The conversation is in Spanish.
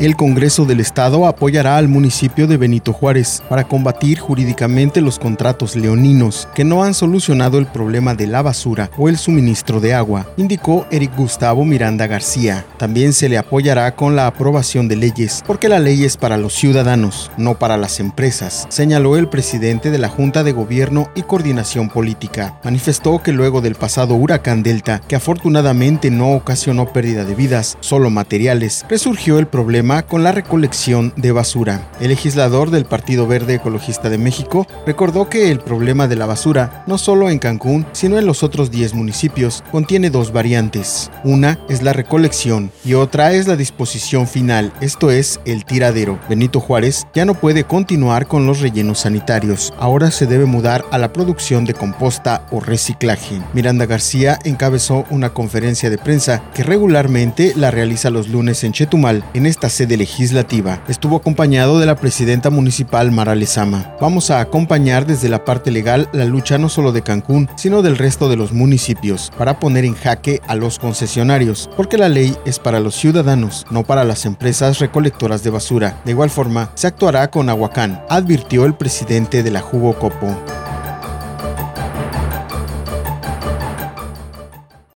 El Congreso del Estado apoyará al municipio de Benito Juárez para combatir jurídicamente los contratos leoninos que no han solucionado el problema de la basura o el suministro de agua, indicó Eric Gustavo Miranda García. También se le apoyará con la aprobación de leyes, porque la ley es para los ciudadanos, no para las empresas, señaló el presidente de la Junta de Gobierno y Coordinación Política. Manifestó que luego del pasado huracán Delta, que afortunadamente no ocasionó pérdida de vidas, solo materiales, resurgió el problema con la recolección de basura. El legislador del Partido Verde Ecologista de México recordó que el problema de la basura, no solo en Cancún, sino en los otros 10 municipios, contiene dos variantes. Una es la recolección y otra es la disposición final, esto es, el tiradero. Benito Juárez ya no puede continuar con los rellenos sanitarios. Ahora se debe mudar a la producción de composta o reciclaje. Miranda García encabezó una conferencia de prensa que regularmente la realiza los lunes en Chetumal, en esta sede legislativa. Estuvo acompañado de la presidenta municipal Mara Lezama. Vamos a acompañar desde la parte legal la lucha no solo de Cancún, sino del resto de los municipios, para poner en jaque a los concesionarios, porque la ley es para los ciudadanos, no para las empresas recolectoras de basura. De igual forma, se actuará con Aguacán, advirtió el presidente de la Jugo Copo.